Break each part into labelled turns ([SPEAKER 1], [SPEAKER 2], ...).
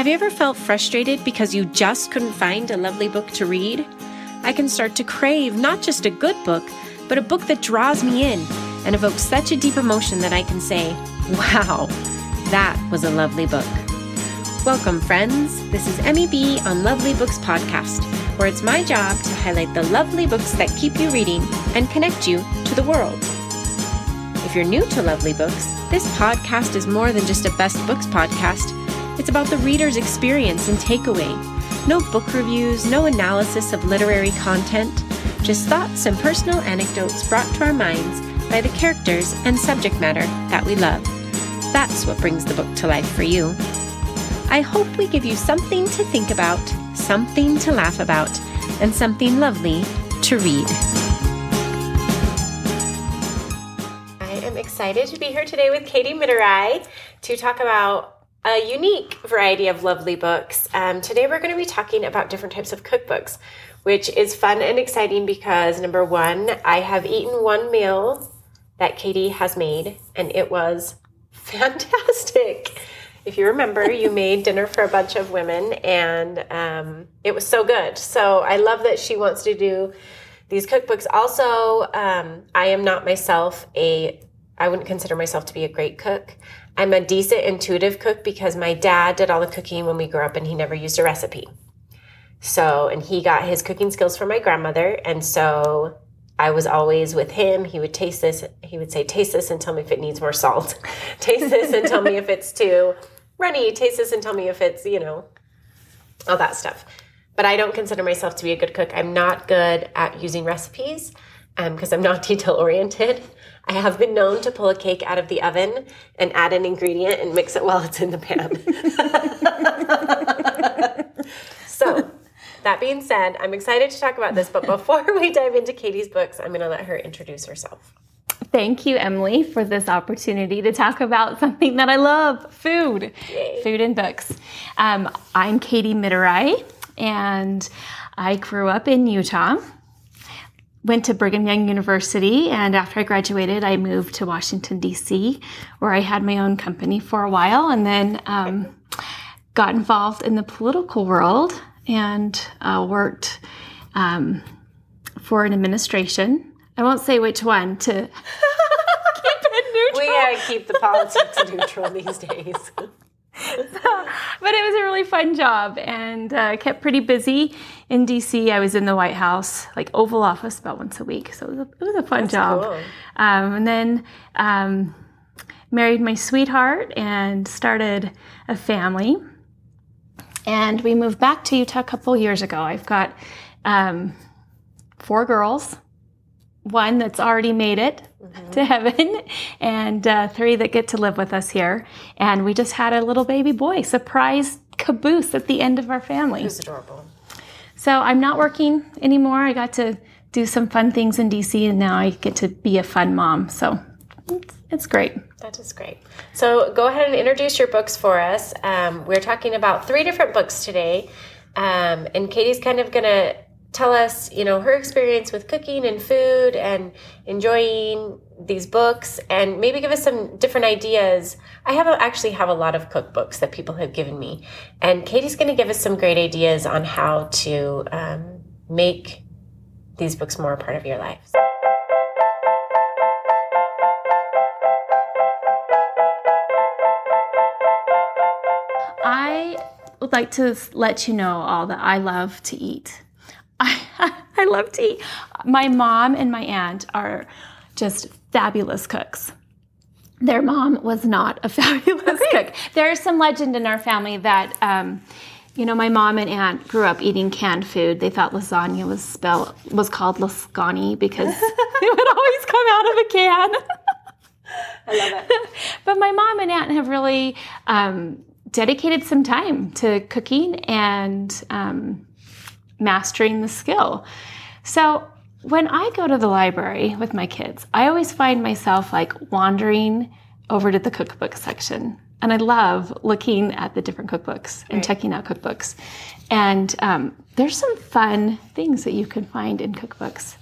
[SPEAKER 1] Have you ever felt frustrated because you just couldn't find a lovely book to read? I can start to crave not just a good book, but a book that draws me in and evokes such a deep emotion that I can say, wow, that was a lovely book. Welcome, friends. This is Emmy B on Lovely Books Podcast, where it's my job to highlight the lovely books that keep you reading and connect you to the world. If you're new to Lovely Books, this podcast is more than just a best books podcast. It's about the reader's experience and takeaway. No book reviews, no analysis of literary content, just thoughts and personal anecdotes brought to our minds by the characters and subject matter that we love. That's what brings the book to life for you. I hope we give you something to think about, something to laugh about, and something lovely to read. I am excited to be here today with Katie Mitterai to talk about a unique variety of lovely books. Um, today, we're going to be talking about different types of cookbooks, which is fun and exciting because number one, I have eaten one meal that Katie has made, and it was fantastic. If you remember, you made dinner for a bunch of women, and um, it was so good. So I love that she wants to do these cookbooks. Also, um, I am not myself a I wouldn't consider myself to be a great cook. I'm a decent intuitive cook because my dad did all the cooking when we grew up and he never used a recipe. So, and he got his cooking skills from my grandmother. And so I was always with him. He would taste this. He would say, Taste this and tell me if it needs more salt. taste this and tell me if it's too runny. Taste this and tell me if it's, you know, all that stuff. But I don't consider myself to be a good cook. I'm not good at using recipes because um, I'm not detail oriented. I have been known to pull a cake out of the oven and add an ingredient and mix it while it's in the pan. so, that being said, I'm excited to talk about this, but before we dive into Katie's books, I'm going to let her introduce herself.
[SPEAKER 2] Thank you, Emily, for this opportunity to talk about something that I love food, Yay. food and books. Um, I'm Katie Mitterai, and I grew up in Utah went to Brigham Young University, and after I graduated, I moved to Washington, D.C., where I had my own company for a while, and then um, got involved in the political world and uh, worked um, for an administration. I won't say which one to keep
[SPEAKER 1] it neutral. We gotta keep the politics neutral these days.
[SPEAKER 2] so, but it was a really fun job and uh, kept pretty busy in DC. I was in the White House, like Oval Office, about once a week. So it was a, it was a fun That's job. Cool. Um, and then um, married my sweetheart and started a family. And we moved back to Utah a couple years ago. I've got um, four girls, one that's already made it mm-hmm. to heaven, and uh, three that get to live with us here. And we just had a little baby boy, surprise caboose at the end of our family.
[SPEAKER 1] Who's adorable.
[SPEAKER 2] So I'm not working anymore. I got to do some fun things in DC, and now I get to be a fun mom. So it's, it's great.
[SPEAKER 1] That is great. So go ahead and introduce your books for us. Um, we're talking about three different books today. Um, and Katie's kind of going to tell us, you know, her experience with cooking and food and enjoying these books and maybe give us some different ideas. I have a, actually have a lot of cookbooks that people have given me. And Katie's going to give us some great ideas on how to um, make these books more a part of your life.
[SPEAKER 2] I would like to let you know all that I love to eat. I, love tea. My mom and my aunt are just fabulous cooks. Their mom was not a fabulous okay. cook. There's some legend in our family that, um, you know, my mom and aunt grew up eating canned food. They thought lasagna was spelled was called lascani because it would always come out of a can.
[SPEAKER 1] I love it.
[SPEAKER 2] but my mom and aunt have really um, dedicated some time to cooking and um, mastering the skill. So when I go to the library with my kids, I always find myself like wandering over to the cookbook section. And I love looking at the different cookbooks and right. checking out cookbooks. And um, there's some fun things that you can find in cookbooks.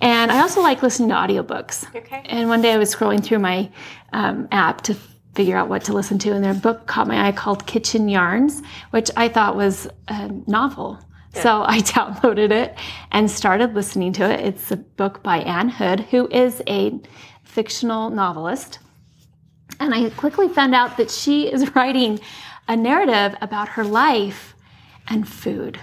[SPEAKER 2] And I also like listening to audiobooks. Okay. And one day I was scrolling through my um, app to figure out what to listen to. And their book caught my eye called Kitchen Yarns, which I thought was a novel. So I downloaded it and started listening to it. It's a book by Ann Hood, who is a fictional novelist. And I quickly found out that she is writing a narrative about her life and food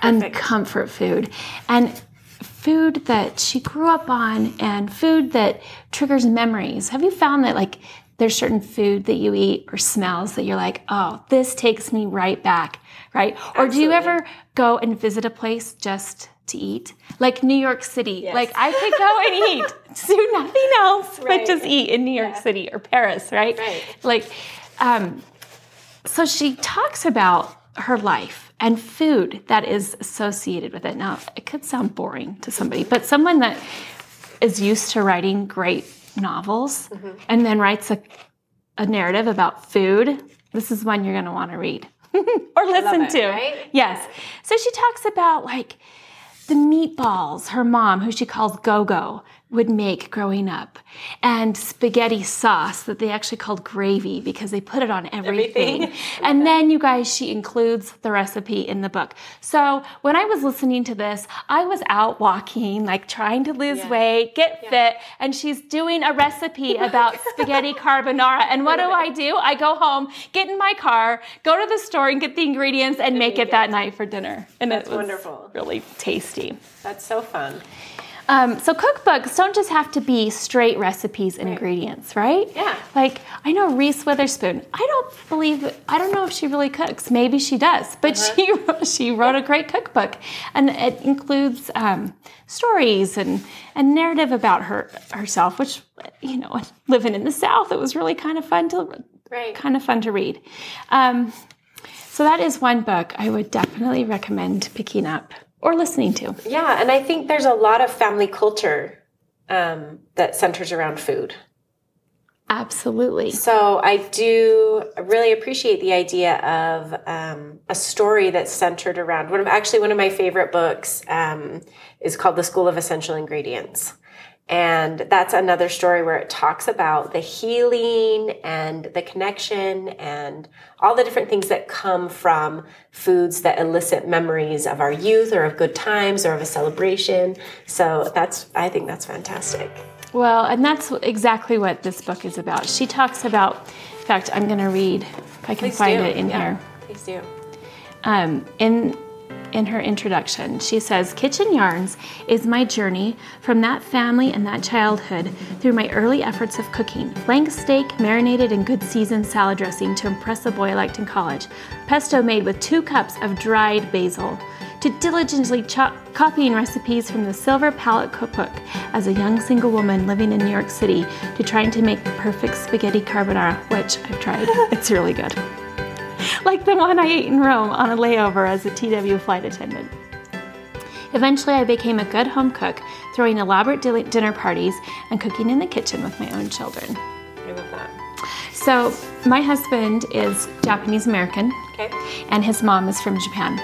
[SPEAKER 2] and comfort food and food that she grew up on and food that triggers memories. Have you found that like there's certain food that you eat or smells that you're like, oh, this takes me right back, right? Or do you ever go and visit a place just to eat? Like New York City. Like I could go and eat, do nothing else
[SPEAKER 1] Right.
[SPEAKER 2] but just eat in New York City or Paris, right?
[SPEAKER 1] Right.
[SPEAKER 2] Like, um, so she talks about her life and food that is associated with it. Now, it could sound boring to somebody, but someone that is used to writing great novels and then writes a, a narrative about food, this is one you're going to want to read or listen
[SPEAKER 1] it,
[SPEAKER 2] to.
[SPEAKER 1] right?
[SPEAKER 2] Yes. So she talks about like the meatballs her mom, who she calls Go-Go, would make growing up, and spaghetti sauce that they actually called gravy because they put it on everything.
[SPEAKER 1] Everything.
[SPEAKER 2] and then, you guys, she includes the recipe in the book. So when I was listening to this, I was out walking, like trying to lose
[SPEAKER 1] Yeah.
[SPEAKER 2] weight, get fit, and she's doing a recipe about spaghetti carbonara. And what do I do? I go home, get in my car, go to the store and get the ingredients and make
[SPEAKER 1] make
[SPEAKER 2] it that
[SPEAKER 1] it.
[SPEAKER 2] night for dinner. And
[SPEAKER 1] That's
[SPEAKER 2] it was
[SPEAKER 1] wonderful.
[SPEAKER 2] really tasty.
[SPEAKER 1] That's so fun.
[SPEAKER 2] Um, so cookbooks don't just have to be straight recipes and ingredients, right?
[SPEAKER 1] Yeah.
[SPEAKER 2] Like I know Reese Witherspoon. I don't believe. I don't know if she really cooks. Maybe she does, but
[SPEAKER 1] Uh-huh.
[SPEAKER 2] she she wrote a great cookbook, and it includes um, stories and and narrative about her herself. Which you know, living in the South, it was really kind of fun to
[SPEAKER 1] Right.
[SPEAKER 2] kind of fun to read. Um, so that is one book I would definitely recommend picking up or listening to.
[SPEAKER 1] Yeah, and I think there's a lot of family culture um, that centers around food.
[SPEAKER 2] Absolutely.
[SPEAKER 1] So I do really appreciate the idea of um, a story that's centered around one of actually one of my favorite books um, is called The School of Essential Ingredients. And that's another story where it talks about the healing and the connection and all the different things that come from foods that elicit memories of our youth or of good times or of a celebration. So that's, I think that's fantastic.
[SPEAKER 2] Well, and that's exactly what this book is about. She talks about, in fact, I'm going to read if I can
[SPEAKER 1] Please
[SPEAKER 2] find
[SPEAKER 1] do.
[SPEAKER 2] it in
[SPEAKER 1] Yeah,
[SPEAKER 2] here.
[SPEAKER 1] Please do.
[SPEAKER 2] Um, in in her introduction, she says, "Kitchen Yarns is my journey from that family and that childhood through my early efforts of cooking. Flank steak marinated in good seasoned salad dressing to impress a boy I liked in college. Pesto made with two cups of dried basil." To diligently copying recipes from the Silver Palate Cookbook as a young single woman living in New York City to trying to make the perfect spaghetti carbonara, which I've tried. it's really good like the one I ate in Rome on a layover as a TW flight attendant. Eventually, I became a good home cook, throwing elaborate dinner parties and cooking in the kitchen with my own children.
[SPEAKER 1] I love that.
[SPEAKER 2] So, my husband is Japanese American,
[SPEAKER 1] Okay.
[SPEAKER 2] and his mom is from Japan.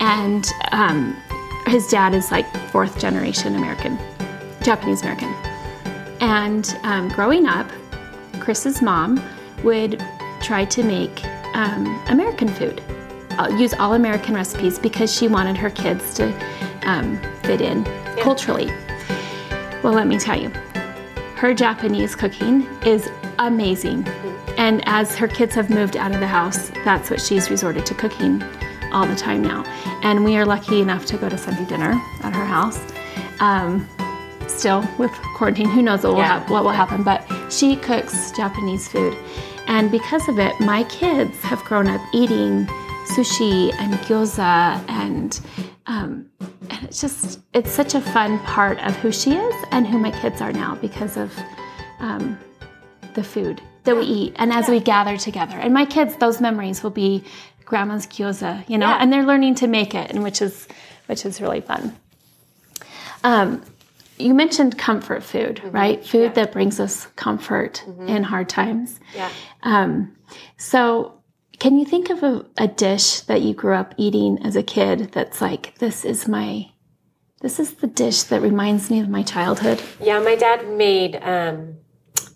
[SPEAKER 2] And um, his dad is like fourth generation American, Japanese American. And um, growing up, Chris's mom would try to make um, American food, uh, use all American recipes because she wanted her kids to um, fit in culturally. Well, let me tell you, her Japanese cooking is amazing. And as her kids have moved out of the house, that's what she's resorted to cooking all the time now. And we are lucky enough to go to Sunday dinner at her house. Um, still with quarantine, who knows what will,
[SPEAKER 1] Yeah.
[SPEAKER 2] hap- what will happen, but she cooks Japanese food. And because of it, my kids have grown up eating sushi and gyoza and um, and it's just it's such a fun part of who she is and who my kids are now because of um, the food that we eat and as we gather together. And my kids those memories will be grandma's gyoza you know
[SPEAKER 1] Yeah.
[SPEAKER 2] and they're learning to make it and which is which is really fun. Um, you mentioned comfort food right food that brings us comfort in hard times
[SPEAKER 1] Yeah.
[SPEAKER 2] um, so, can you think of a, a dish that you grew up eating as a kid that's like, this is my, this is the dish that reminds me of my childhood?
[SPEAKER 1] Yeah, my dad made um,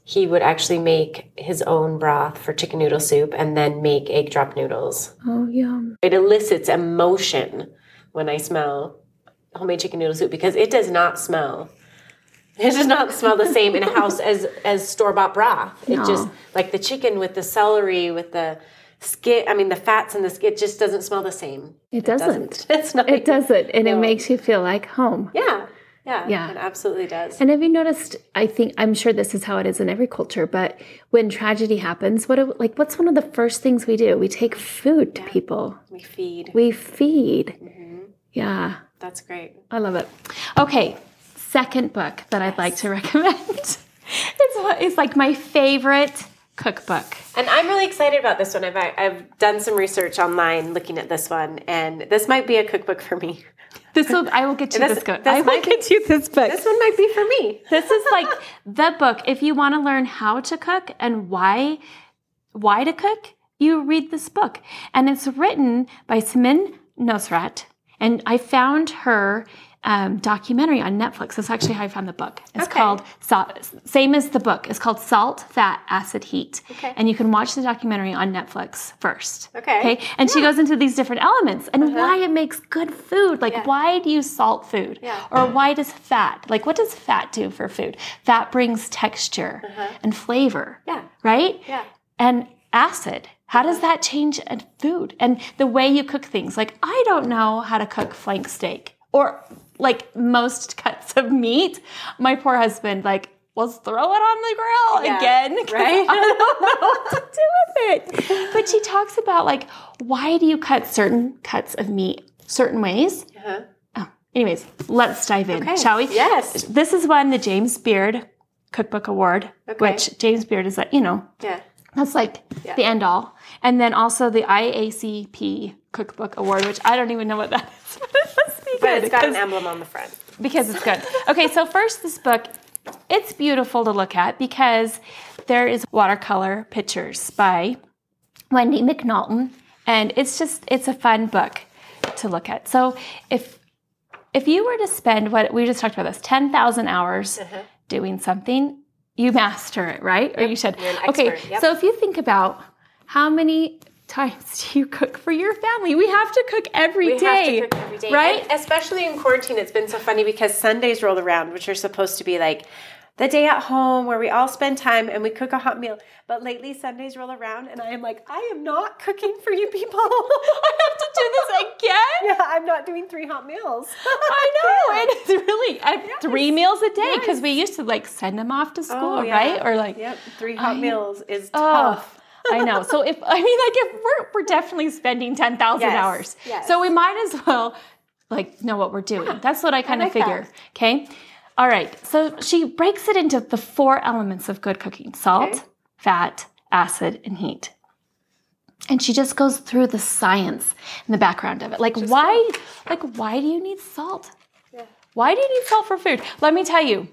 [SPEAKER 1] he would actually make his own broth for chicken noodle soup and then make egg drop noodles.
[SPEAKER 2] Oh, yum.
[SPEAKER 1] It elicits emotion when I smell homemade chicken noodle soup because it does not smell. It does not smell the same in a house as as store bought broth. It
[SPEAKER 2] No.
[SPEAKER 1] just like the chicken with the celery with the skin. I mean the fats and the skin. It just doesn't smell the same.
[SPEAKER 2] It doesn't.
[SPEAKER 1] It's not.
[SPEAKER 2] It doesn't. And it makes you feel like home.
[SPEAKER 1] Yeah. Yeah.
[SPEAKER 2] Yeah.
[SPEAKER 1] It absolutely does.
[SPEAKER 2] And have you noticed? I think I'm sure this is how it is in every culture. But when tragedy happens, what do, like what's one of the first things we do? We take food to people.
[SPEAKER 1] we feed.
[SPEAKER 2] We feed.
[SPEAKER 1] Mm-hmm.
[SPEAKER 2] Yeah,
[SPEAKER 1] That's great.
[SPEAKER 2] I love it. Okay, second book that I'd like to recommend. it's it's like my favorite cookbook.
[SPEAKER 1] And I'm really excited about this one. I've I've done some research online looking at this one, and this might be a cookbook for me.
[SPEAKER 2] This will I will get you
[SPEAKER 1] This-
[SPEAKER 2] this, book.
[SPEAKER 1] this
[SPEAKER 2] I will
[SPEAKER 1] might be-
[SPEAKER 2] get you this book.
[SPEAKER 1] This one might be for me.
[SPEAKER 2] This is like the book. If you want to learn how to cook and why why to cook, you read this book. And it's written by Samin Nosrat. And I found her um, documentary on Netflix. That's actually how I found the book. It's
[SPEAKER 1] Okay.
[SPEAKER 2] called Salt, same as the book. It's called Salt, Fat, Acid, Heat.
[SPEAKER 1] Okay.
[SPEAKER 2] And you can watch the documentary on Netflix first.
[SPEAKER 1] Okay.
[SPEAKER 2] Okay. And she goes into these different elements and why it makes good food. Like
[SPEAKER 1] Yeah.
[SPEAKER 2] why do you salt food?
[SPEAKER 1] Yeah.
[SPEAKER 2] Or why does fat? Like what does fat do for food? Fat brings texture and flavor.
[SPEAKER 1] Yeah.
[SPEAKER 2] Right?
[SPEAKER 1] Yeah.
[SPEAKER 2] And acid. How does that change food? And the way you cook things. Like I don't know how to cook flank steak or like most cuts of meat. My poor husband like let's throw it on the grill
[SPEAKER 1] Yeah.
[SPEAKER 2] again.
[SPEAKER 1] Right?
[SPEAKER 2] I don't know what to do with it. But she talks about like why do you cut certain cuts of meat certain ways?
[SPEAKER 1] Uh-huh.
[SPEAKER 2] Oh, anyways, let's dive in,
[SPEAKER 1] Okay.
[SPEAKER 2] shall we?
[SPEAKER 1] Yes.
[SPEAKER 2] This is won the James Beard Cookbook Award,
[SPEAKER 1] Okay.
[SPEAKER 2] which James Beard is like, you know,
[SPEAKER 1] Yeah.
[SPEAKER 2] That's like
[SPEAKER 1] Yeah.
[SPEAKER 2] the end all. And then also the IACP Cookbook Award, which I don't even know what that is. But it must be good.
[SPEAKER 1] But it's got an emblem on the front.
[SPEAKER 2] because it's good. Okay, so first, this book, it's beautiful to look at because there is watercolor pictures by Wendy MacNaughton, and it's just it's a fun book to look at. So if if you were to spend what we just talked about this ten thousand hours
[SPEAKER 1] Uh-huh.
[SPEAKER 2] doing something, you master it, right? Or you should. Okay,
[SPEAKER 1] yep.
[SPEAKER 2] so if you think about how many times do you cook for your family? We have to cook every day,
[SPEAKER 1] We have to cook every day,
[SPEAKER 2] right?
[SPEAKER 1] And especially in quarantine, it's been so funny because Sundays roll around, which are supposed to be like the day at home where we all spend time and we cook a hot meal. But lately, Sundays roll around, and I am like, I am not cooking for you people. I have to do this again. Yeah, I'm not doing three hot meals.
[SPEAKER 2] I know, and it's really have three meals a day because we used to like send them off to oh, school,
[SPEAKER 1] Oh, yeah.
[SPEAKER 2] right? Or like,
[SPEAKER 1] yep, three hot
[SPEAKER 2] I-
[SPEAKER 1] meals is
[SPEAKER 2] oh,
[SPEAKER 1] tough.
[SPEAKER 2] I know. So if I mean, like, if we're we're definitely spending ten thousand
[SPEAKER 1] Yes,
[SPEAKER 2] hours,
[SPEAKER 1] yes.
[SPEAKER 2] so we might as well like know what we're doing. That's what I kind of
[SPEAKER 1] like that.
[SPEAKER 2] figure. Okay. All right. So she breaks it into the four elements of good cooking: salt,
[SPEAKER 1] Okay.
[SPEAKER 2] fat, acid, and heat. And she just goes through the science in the background of it. Like why like why do you need salt?
[SPEAKER 1] Yeah.
[SPEAKER 2] Why do you need salt for food? Let me tell you.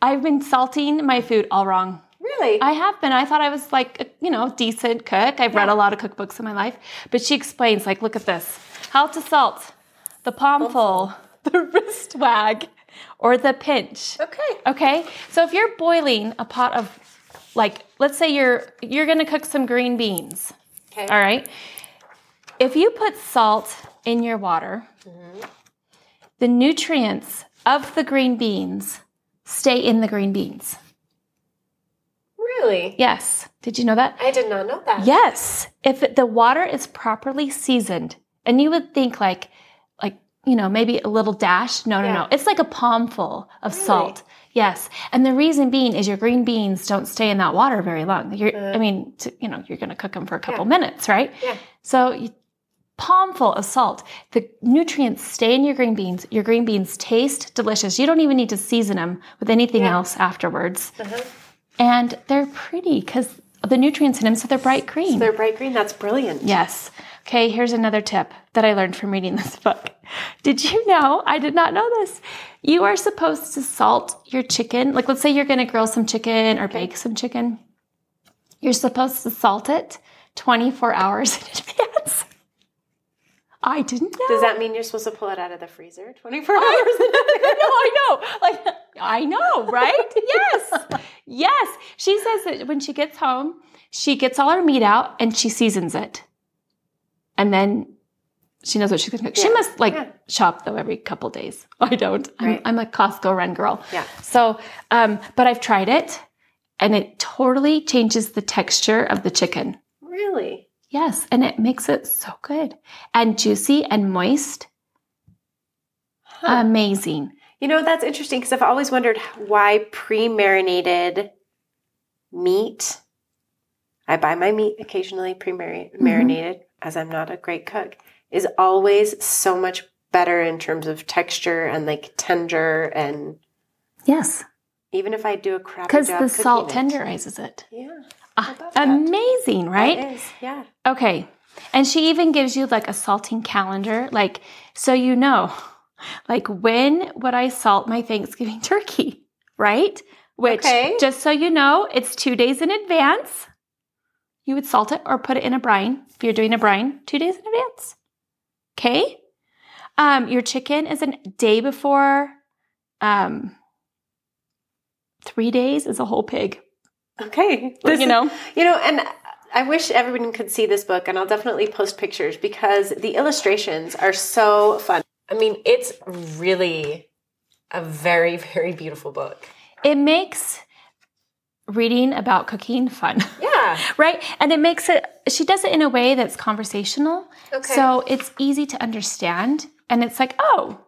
[SPEAKER 2] I've been salting my food all wrong.
[SPEAKER 1] Really?
[SPEAKER 2] I have been. I thought I was like, a, you know, decent cook. I've read a lot of cookbooks in my life. But she explains, like, look at this how to salt the palmful, the wrist wag, or the pinch.
[SPEAKER 1] okay.
[SPEAKER 2] Okay? So if you're boiling a pot of, like, let's say you're you're gonna cook some green beans.
[SPEAKER 1] Okay.
[SPEAKER 2] All right. If you put salt in your water, mm-hmm. the nutrients of the green beans stay in the green beans.
[SPEAKER 1] Really?
[SPEAKER 2] Yes. Did you know that?
[SPEAKER 1] I did not know that.
[SPEAKER 2] Yes. If the water is properly seasoned, and you would think like, like you know, maybe a little dash. No, no,
[SPEAKER 1] Yeah.
[SPEAKER 2] no. It's like a palmful of salt. Yes. And the reason being is your green beans don't stay in that water very long. You're, I mean, to, you know, you're going to cook them for a couple minutes, right?
[SPEAKER 1] Yeah.
[SPEAKER 2] So you, palmful of salt. The nutrients stay in your green beans. Your green beans taste delicious. You don't even need to season them with anything
[SPEAKER 1] Yeah.
[SPEAKER 2] else afterwards.
[SPEAKER 1] Uh-huh.
[SPEAKER 2] And they're pretty because the nutrients in them, so they're bright green.
[SPEAKER 1] They're bright green. That's brilliant.
[SPEAKER 2] Yes. Okay, here's another tip that I learned from reading this book. Did you know? I did not know this. You are supposed to salt your chicken. Like, let's say you're going to grill some chicken or bake some chicken. You're supposed to salt it 24 hours in advance. I didn't know.
[SPEAKER 1] Does that mean you're supposed to pull it out of the freezer 24 hours?
[SPEAKER 2] no, I know. Like, I know, right? yes. Yes. She says that when she gets home, she gets all her meat out and she seasons it. And then she knows what she's gonna cook. She must like
[SPEAKER 1] Yeah.
[SPEAKER 2] shop though every couple days. I don't. I'm, I'm a Costco run girl.
[SPEAKER 1] Yeah.
[SPEAKER 2] So, um, but I've tried it and it totally changes the texture of the chicken.
[SPEAKER 1] Really?
[SPEAKER 2] Yes. And it makes it so good and juicy and moist. Amazing.
[SPEAKER 1] You know, that's interesting because I've always wondered why pre marinated meat. I buy my meat occasionally pre marinated, as I'm not a great cook, is always so much better in terms of texture and like tender. And
[SPEAKER 2] Yes.
[SPEAKER 1] even if I do a crappy
[SPEAKER 2] Because the salt
[SPEAKER 1] it.
[SPEAKER 2] tenderizes it.
[SPEAKER 1] Yeah.
[SPEAKER 2] Ah,
[SPEAKER 1] about that?
[SPEAKER 2] amazing, right?
[SPEAKER 1] It is. Yeah.
[SPEAKER 2] Okay. And she even gives you like a salting calendar, like, so you know, like, when would I salt my Thanksgiving turkey, right? Which,
[SPEAKER 1] Okay.
[SPEAKER 2] just so you know, it's two days in advance. You would salt it or put it in a brine. If you're doing a brine, two days in advance. Okay. Um, your chicken is a day before. Um, three days is a whole pig.
[SPEAKER 1] Okay.
[SPEAKER 2] You
[SPEAKER 1] is-
[SPEAKER 2] know?
[SPEAKER 1] You know, and I wish everyone could see this book, and I'll definitely post pictures because the illustrations are so fun. I mean, it's really a very, very beautiful book.
[SPEAKER 2] It makes reading about cooking fun.
[SPEAKER 1] Yeah.
[SPEAKER 2] right? And it makes it, she does it in a way that's conversational.
[SPEAKER 1] Okay.
[SPEAKER 2] So it's easy to understand. And it's like, oh,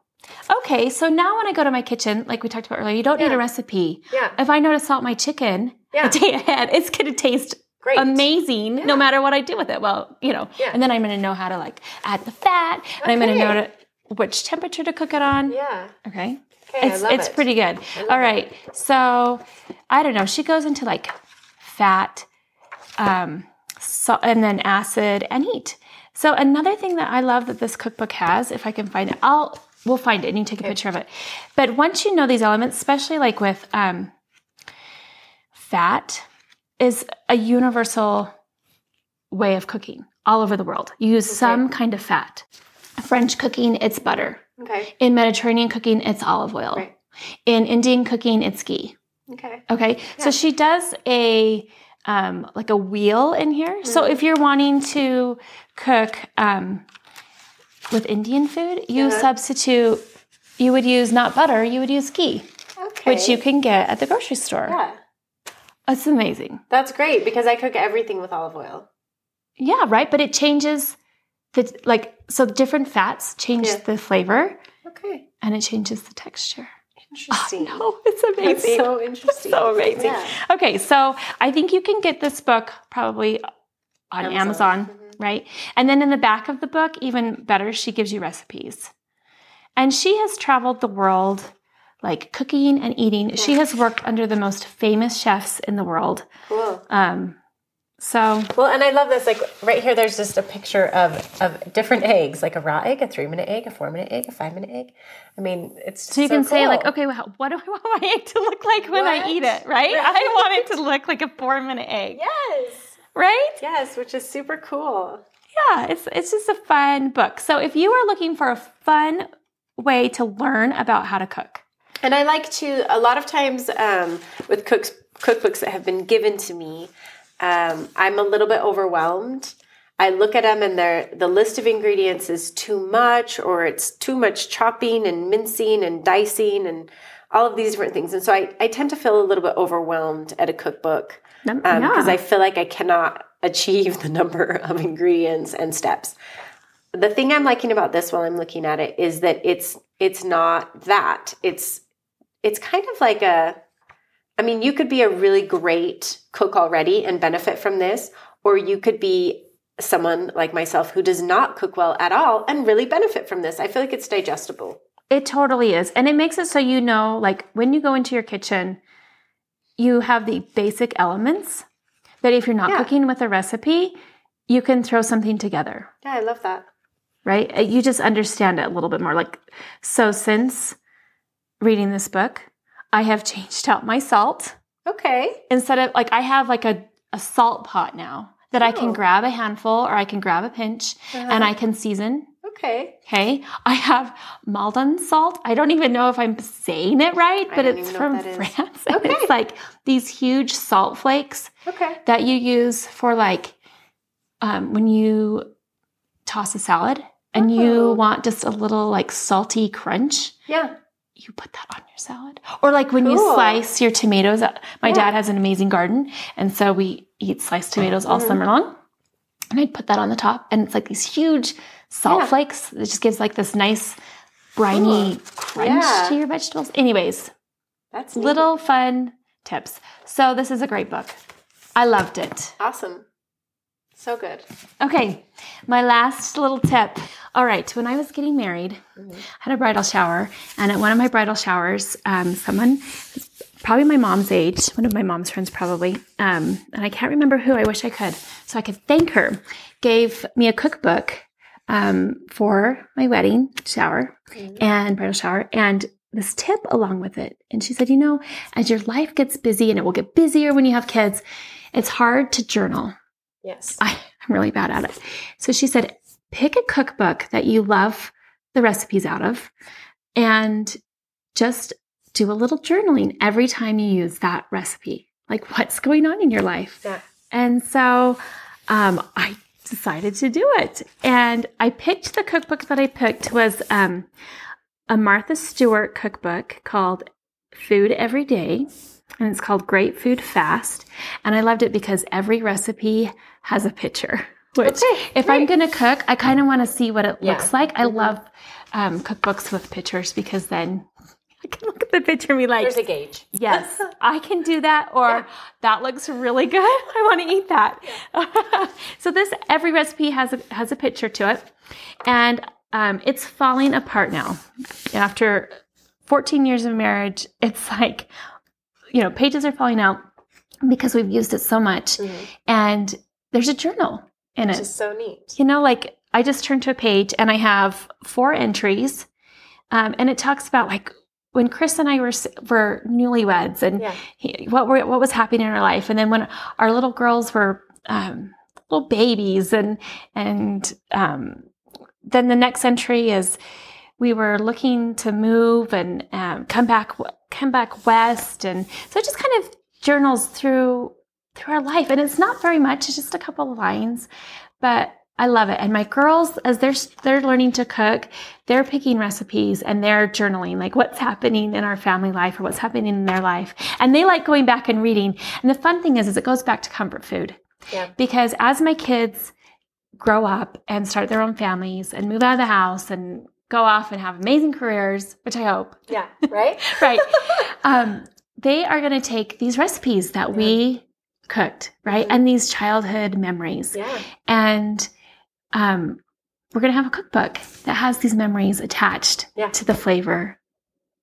[SPEAKER 2] okay. So now when I go to my kitchen, like we talked about earlier, you don't need a recipe.
[SPEAKER 1] Yeah.
[SPEAKER 2] If I know to salt my chicken
[SPEAKER 1] Yeah.
[SPEAKER 2] a day ahead, it's going to taste
[SPEAKER 1] Great.
[SPEAKER 2] amazing
[SPEAKER 1] Yeah.
[SPEAKER 2] no matter what I do with it. Well, you know,
[SPEAKER 1] Yeah.
[SPEAKER 2] and then I'm going to know how to like add the fat and I'm going to know to, which temperature to cook it on.
[SPEAKER 1] Yeah.
[SPEAKER 2] Okay.
[SPEAKER 1] Okay,
[SPEAKER 2] It's, it's
[SPEAKER 1] it.
[SPEAKER 2] pretty good. All right. So I don't know. She goes into like fat, um, so, and then acid and heat. So another thing that I love that this cookbook has, if I can find it, I'll we'll find it and you take a picture of it. But once you know these elements, especially like with um, fat, is a universal way of cooking all over the world. You use some kind of fat. French cooking, it's butter.
[SPEAKER 1] Okay.
[SPEAKER 2] In Mediterranean cooking, it's olive oil.
[SPEAKER 1] Right.
[SPEAKER 2] In Indian cooking, it's ghee.
[SPEAKER 1] Okay.
[SPEAKER 2] Okay, so she does a um, like a wheel in here. So if you're wanting to cook um, with Indian food, you
[SPEAKER 1] Uh-huh.
[SPEAKER 2] substitute. You would use not butter. You would use ghee,
[SPEAKER 1] Okay.
[SPEAKER 2] which you can get at the grocery store.
[SPEAKER 1] Yeah.
[SPEAKER 2] It's amazing.
[SPEAKER 1] That's great because I cook everything with olive oil.
[SPEAKER 2] Yeah, right. But it changes the like so different fats change
[SPEAKER 1] Yeah.
[SPEAKER 2] the flavor
[SPEAKER 1] Okay.
[SPEAKER 2] and it changes the texture.
[SPEAKER 1] Interesting.
[SPEAKER 2] Oh, it's
[SPEAKER 1] That's
[SPEAKER 2] amazing.
[SPEAKER 1] so interesting.
[SPEAKER 2] so amazing.
[SPEAKER 1] Yeah.
[SPEAKER 2] Okay, so I think you can get this book probably on
[SPEAKER 1] Amazon.
[SPEAKER 2] Amazon,
[SPEAKER 1] Mhm.
[SPEAKER 2] right? And then in the back of the book, even better, she gives you recipes. And she has traveled the world like cooking and eating. She has worked under the most famous chefs in the world.
[SPEAKER 1] Cool.
[SPEAKER 2] Um, so
[SPEAKER 1] Well, and I love this. Like right here, there's just a picture of of different eggs, like a raw egg, a three minute egg, a four minute egg, a five minute egg. I mean, it's
[SPEAKER 2] so you can say like, okay, well, what do I want my egg to look like when I eat it, right?
[SPEAKER 1] Right.
[SPEAKER 2] I want it to look like a four minute egg,
[SPEAKER 1] yes,
[SPEAKER 2] right?
[SPEAKER 1] yes, which is super cool.
[SPEAKER 2] yeah, it's it's just a fun book. So if you are looking for a fun way to learn about how to cook,
[SPEAKER 1] And I like to a lot of times um, with cooks cookbooks that have been given to me, um, I'm a little bit overwhelmed. I look at them and they're, the list of ingredients is too much, or it's too much chopping and mincing and dicing and all of these different things. And so I, I tend to feel a little bit overwhelmed at a cookbook because
[SPEAKER 2] yeah.
[SPEAKER 1] I feel like I cannot achieve the number of ingredients and steps. The thing I'm liking about this while I'm looking at it is that it's it's not that. It's it's kind of like a I mean, you could be a really great cook already and benefit from this, or you could be someone like myself who does not cook well at all and really benefit from this. I feel like it's digestible.
[SPEAKER 2] it totally is, and it makes it so you know, like when you go into your kitchen, you have the basic elements that if you're not
[SPEAKER 1] Yeah.
[SPEAKER 2] cooking with a recipe, you can throw something together.
[SPEAKER 1] Yeah, I love that.
[SPEAKER 2] right? You just understand it a little bit more. Like, so since reading this book, I have changed out my salt.
[SPEAKER 1] Okay.
[SPEAKER 2] Instead of like, I have like a, a salt pot now that I can
[SPEAKER 1] Oh.
[SPEAKER 2] grab a handful or I can grab a pinch and I can season
[SPEAKER 1] Okay.
[SPEAKER 2] Okay. I have Maldon salt. I don't even know if I'm saying it right, but it's from
[SPEAKER 1] what that is.
[SPEAKER 2] France.
[SPEAKER 1] Okay.
[SPEAKER 2] It's like these huge salt flakes
[SPEAKER 1] Okay.
[SPEAKER 2] that you use for like um, when you toss a salad and
[SPEAKER 1] Oh.
[SPEAKER 2] you want just a little like salty crunch.
[SPEAKER 1] Yeah.
[SPEAKER 2] You put that on your salad. Or like when you slice your tomatoes. uh, My
[SPEAKER 1] Yeah.
[SPEAKER 2] dad has an amazing garden. And so we eat sliced tomatoes all
[SPEAKER 1] Mhm.
[SPEAKER 2] summer long. And I'd put that on the top. And it's like these huge salt
[SPEAKER 1] Yeah.
[SPEAKER 2] flakes. It just gives like this nice briny crunch
[SPEAKER 1] Yeah.
[SPEAKER 2] to your vegetables. Anyways,
[SPEAKER 1] That's neat.
[SPEAKER 2] little fun tips. So this is a great book. I loved it.
[SPEAKER 1] awesome. So good.
[SPEAKER 2] Okay, my last little tip. All right, when I was getting married,
[SPEAKER 1] Mhm.
[SPEAKER 2] I had a bridal shower, and at one of my bridal showers, um, someone, probably my mom's age, one of my mom's friends probably, um, and I can't remember who. I wish I could, so I could thank her. Gave me a cookbook um, for my wedding shower
[SPEAKER 1] Mhm.
[SPEAKER 2] and bridal shower, and this tip along with it. And she said, you know, as your life gets busy, and it will get busier when you have kids, it's hard to journal.
[SPEAKER 1] Yes.
[SPEAKER 2] I, I'm really bad at it. So she said, pick a cookbook that you love the recipes out of and just do a little journaling every time you use that recipe. Like, what's going on in your life?
[SPEAKER 1] Yeah.
[SPEAKER 2] And so um, I decided to do it. And I picked the cookbook that I picked was um, a Martha Stewart cookbook called Food Every Day. And it's called Great Food Fast. And I loved it because every recipe has a picture. Which,
[SPEAKER 1] Okay,
[SPEAKER 2] if I'm going to cook, I kind of want to see what it
[SPEAKER 1] Yeah.
[SPEAKER 2] looks like. I love um, cookbooks with pictures because then I can look at the picture and be like,
[SPEAKER 1] There's a gauge.
[SPEAKER 2] Yes, I can do that, or
[SPEAKER 1] Yeah.
[SPEAKER 2] that looks really good. I want to eat that. so this every recipe has a has a picture to it, and um, it's falling apart now. After 14 years of marriage, it's like you know pages are falling out because we've used it so much,
[SPEAKER 1] Mhm.
[SPEAKER 2] and there's a journal in it.
[SPEAKER 1] Which
[SPEAKER 2] it.
[SPEAKER 1] is so neat.
[SPEAKER 2] You know, like I just turned to a page and I have four entries, um, and it talks about like when Chris and I were were newlyweds and
[SPEAKER 1] Yeah.
[SPEAKER 2] he, what were, what was happening in our life, and then when our little girls were um, little babies, and and um, then the next entry is we were looking to move and um, come back come back west, and so it just kind of journals through through our life, and it's not very much; it's just a couple of lines, but I love it. And my girls, as they're they're learning to cook, they're picking recipes and they're journaling, like what's happening in our family life or what's happening in their life, and they like going back and reading. And the fun thing is, is it goes back to comfort food,
[SPEAKER 1] Yeah.
[SPEAKER 2] because as my kids grow up and start their own families and move out of the house and go off and have amazing careers, which I hope,
[SPEAKER 1] Yeah. Right?
[SPEAKER 2] right? um, they are going to take these recipes that we cooked, right,
[SPEAKER 1] Mhm.
[SPEAKER 2] and these childhood memories,
[SPEAKER 1] yeah.
[SPEAKER 2] and um, we're going to have a cookbook that has these memories attached
[SPEAKER 1] Yeah.
[SPEAKER 2] to the flavor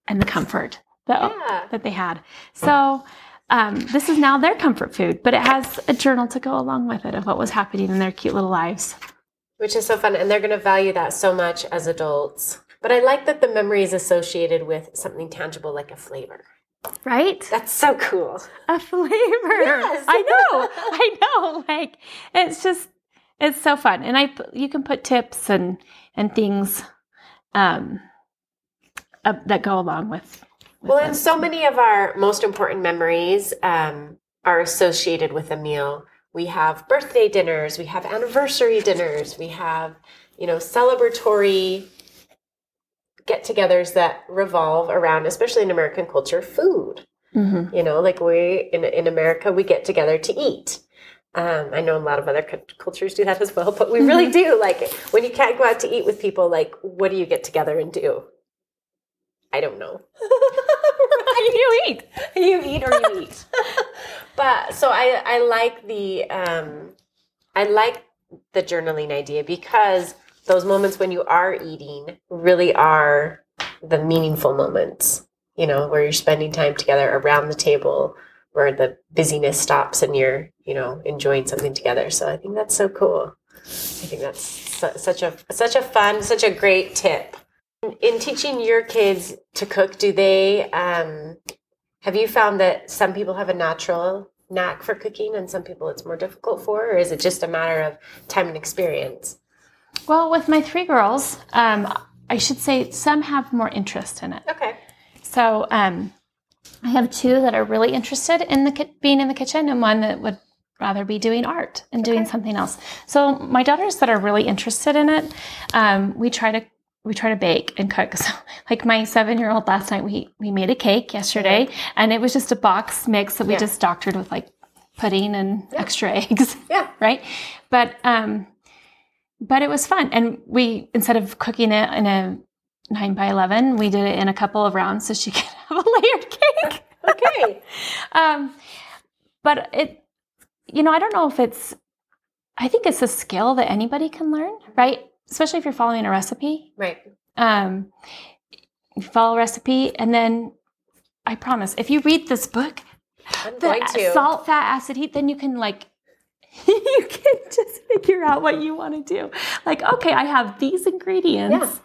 [SPEAKER 2] and the comfort that,
[SPEAKER 1] Yeah.
[SPEAKER 2] that they had. So um, this is now their comfort food, but it has a journal to go along with it of what was happening in their cute little lives.
[SPEAKER 1] Which is so fun. And they're going to value that so much as adults. But I like that the memory is associated with something tangible like a flavor.
[SPEAKER 2] Right?
[SPEAKER 1] That's so cool.
[SPEAKER 2] a flavor.
[SPEAKER 1] Yes.
[SPEAKER 2] I know. I know. Like it's just it's so fun. And I you can put tips and and things um uh, that go along with, with
[SPEAKER 1] Well, and so many of our most important memories um, are associated with a meal. We have birthday dinners, we have anniversary dinners, we have, you know, celebratory get togethers that revolve around, especially in American culture, food.
[SPEAKER 2] Mhm.
[SPEAKER 1] You know, like we in, in America, we get together to eat. Um, I know a lot of other cu- cultures do that as well, but we really do. Like when you can't go out to eat with people, like what do you get together and do? I don't know.
[SPEAKER 2] you eat.
[SPEAKER 1] you eat or you eat. but so I I like the um I like the journaling idea because those moments when you are eating really are the meaningful moments. You know, where you're spending time together around the table where the busyness stops and you're, you know, enjoying something together. So I think that's so cool. I think that's su- such a such a fun, such a great tip. In teaching your kids to cook, do they um have you found that some people have a natural knack for cooking and some people it's more difficult for, or is it just a matter of time and experience?
[SPEAKER 2] Well, with my three girls, um, I should say some have more interest in it.
[SPEAKER 1] Okay.
[SPEAKER 2] So um, I have two that are really interested in the ki- being in the kitchen, and one that would rather be doing art and doing something else. So my daughters that are really interested in it, um, we try to we try to bake and cook. So like my seven year old last night, we we made a cake yesterday, and it was just a box mix that we
[SPEAKER 1] Yeah.
[SPEAKER 2] just doctored with like pudding and extra eggs.
[SPEAKER 1] Yeah.
[SPEAKER 2] right? But um, but it was fun, and we instead of cooking it in a nine by eleven, we did it in a couple of rounds so she could have a layered cake.
[SPEAKER 1] Okay.
[SPEAKER 2] um, but it, you know, I don't know if it's. I think it's a skill that anybody can learn, right? Especially if you're following a recipe.
[SPEAKER 1] right.
[SPEAKER 2] Um, you follow a recipe, and then I promise, if you read this book,
[SPEAKER 1] I'm
[SPEAKER 2] the salt, fat, acid, heat, then you can like you can just figure out what you want to do. Like, okay, I have these ingredients.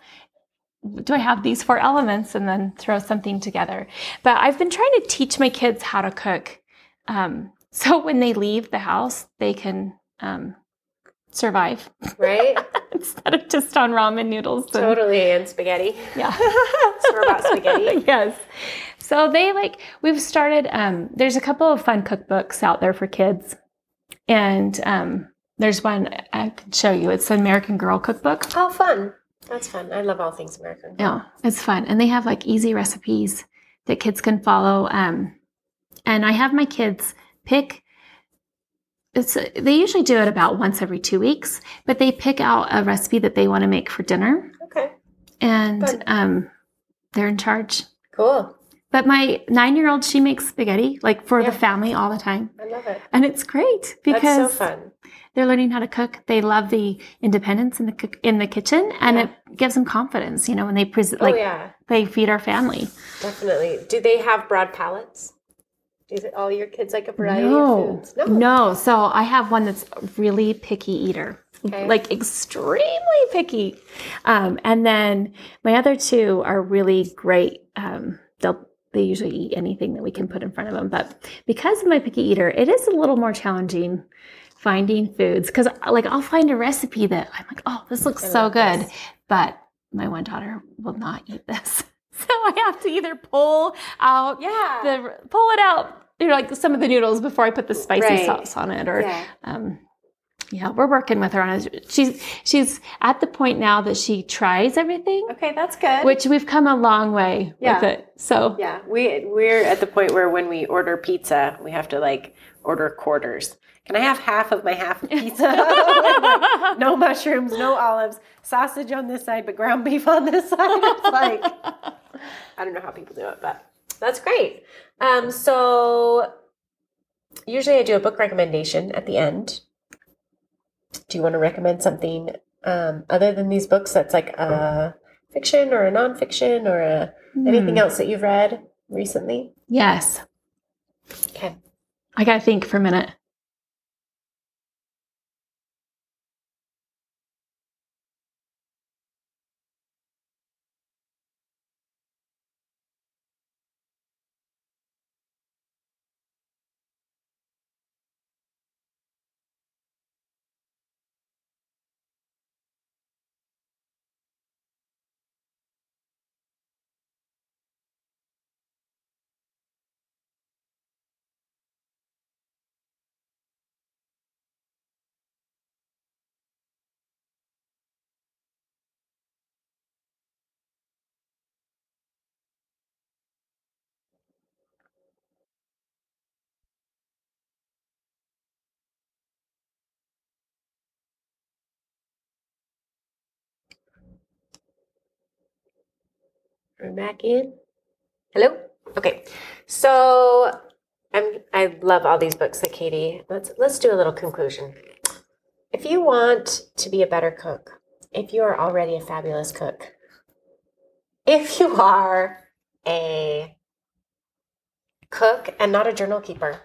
[SPEAKER 2] Yeah. Do I have these four elements and then throw something together? But I've been trying to teach my kids how to cook. Um, so when they leave the house, they can um, survive
[SPEAKER 1] Right?
[SPEAKER 2] instead of just on ramen noodles. and-
[SPEAKER 1] totally. And spaghetti.
[SPEAKER 2] yeah.
[SPEAKER 1] Store-bought spaghetti.
[SPEAKER 2] yes. So they like we've started um there's a couple of fun cookbooks out there for kids. And um there's one I can show you. It's an American Girl cookbook.
[SPEAKER 1] Oh, fun. That's fun. I love all things American.
[SPEAKER 2] Yeah, it's fun. And they have like easy recipes that kids can follow. Um and I have my kids pick it's they usually do it about once every 2 weeks, but they pick out a recipe that they want to make for dinner
[SPEAKER 1] Okay.
[SPEAKER 2] and um they're in charge.
[SPEAKER 1] Cool.
[SPEAKER 2] But my nine year old, she makes spaghetti like for
[SPEAKER 1] Yeah.
[SPEAKER 2] the family all the time.
[SPEAKER 1] I love it.
[SPEAKER 2] And it's great because
[SPEAKER 1] That's so fun.
[SPEAKER 2] they're learning how to cook. They love the independence in the cook, in the kitchen and
[SPEAKER 1] Yeah.
[SPEAKER 2] it gives them confidence, you know, when they present,
[SPEAKER 1] oh,
[SPEAKER 2] like
[SPEAKER 1] yeah.
[SPEAKER 2] they feed our family.
[SPEAKER 1] Definitely. Do they have broad palates? Do they- all your kids like a variety
[SPEAKER 2] No,
[SPEAKER 1] of foods?
[SPEAKER 2] no. No. So I have one that's really picky eater,
[SPEAKER 1] Okay.
[SPEAKER 2] like extremely picky. Um, and then my other two are really great. Um, they'll they usually eat anything that we can put in front of them. But because of my picky eater, it is a little more challenging finding foods because like I'll find a recipe that I'm like, oh, this looks so good,
[SPEAKER 1] this.
[SPEAKER 2] but my one daughter will not eat this. So I have to either pull out
[SPEAKER 1] yeah.
[SPEAKER 2] the pull it out, you know, like some of the noodles before I put the spicy
[SPEAKER 1] Right.
[SPEAKER 2] sauce on it, or
[SPEAKER 1] yeah.
[SPEAKER 2] um, yeah, we're working with her on it. She's she's at the point now that she tries everything,
[SPEAKER 1] Okay, that's good.
[SPEAKER 2] which we've come a long way
[SPEAKER 1] Yeah.
[SPEAKER 2] with it. So
[SPEAKER 1] yeah, we we're at the point where when we order pizza, we have to like order quarters. Can I have half of my half of pizza? Like, no mushrooms, no olives, sausage on this side, but ground beef on this side. It's like I don't know how people do it, but that's great. Um, so usually I do a book recommendation at the end. Do you want to recommend something um, other than these books that's like a fiction or a nonfiction or a, anything
[SPEAKER 2] Hmm.
[SPEAKER 1] else that you've read recently?
[SPEAKER 2] yes,
[SPEAKER 1] Okay.
[SPEAKER 2] I gotta think for a minute.
[SPEAKER 1] We're back in. Hello. Okay. So I'm I love all these books that Katie. Let's let's do a little conclusion. If you want to be a better cook, if you are already a fabulous cook, if you are a cook and not a journal keeper,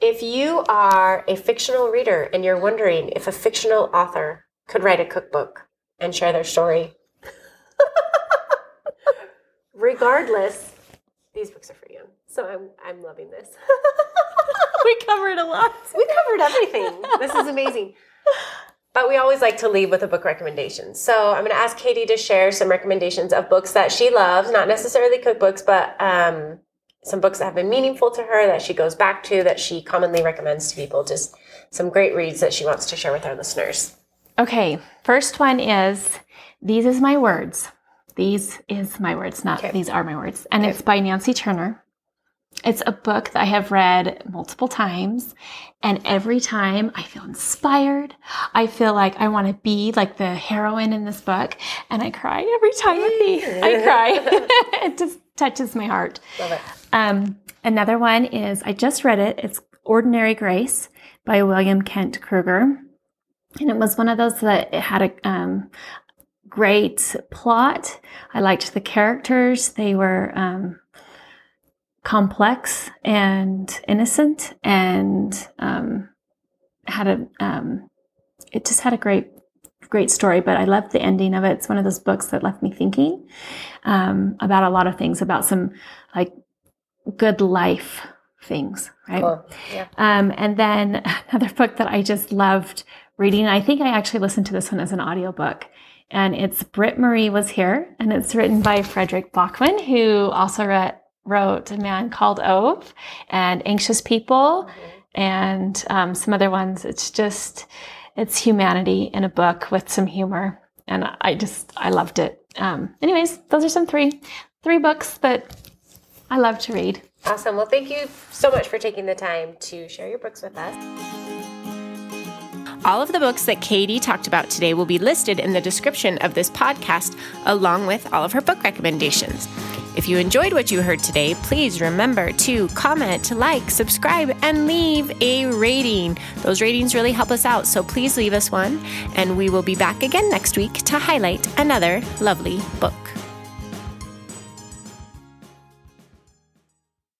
[SPEAKER 1] if you are a fictional reader and you're wondering if a fictional author could write a cookbook and share their story, regardless, these books are for you. So I'm I'm loving this.
[SPEAKER 2] we covered a lot.
[SPEAKER 1] we covered everything. This is amazing. but we always like to leave with a book recommendation. So I'm going to ask Katie to share some recommendations of books that she loves, not necessarily cookbooks, but um, some books that have been meaningful to her that she goes back to that she commonly recommends to people. Just some great reads that she wants to share with our listeners.
[SPEAKER 2] Okay, first one is These is My Words. These is my words, not okay. these are my words. And okay. it's by Nancy Turner. It's a book that I have read multiple times, and every time I feel inspired. I feel like I want to be like the heroine in this book, and I cry every time I cry. it just touches my heart.
[SPEAKER 1] Love it.
[SPEAKER 2] Um, another one is I just read it. It's Ordinary Grace by William Kent Krueger. And it was one of those that it had a um, great plot. I liked the characters. They were um, complex and innocent and um, had a um, it just had a great great story but i loved the ending of it it's one of those books that left me thinking um, about a lot of things about some like good life things right
[SPEAKER 1] cool. yeah.
[SPEAKER 2] um, and then another book that i just loved reading i think i actually listened to this one as an audiobook and it's Britt Marie was here, and it's written by Fredrik Backman, who also wrote A Man Called Ove and Anxious People and um, some other ones. It's just, it's humanity in a book with some humor. And I just, I loved it. Um, anyways, those are some three, three books that I love to read.
[SPEAKER 1] Awesome. Well, thank you so much for taking the time to share your books with us. All of the books that Katie talked about today will be listed in the description of this podcast, along with all of her book recommendations. If you enjoyed what you heard today, please remember to comment, like, subscribe, and leave a rating. Those ratings really help us out, so please leave us one, and we will be back again next week to highlight another lovely book.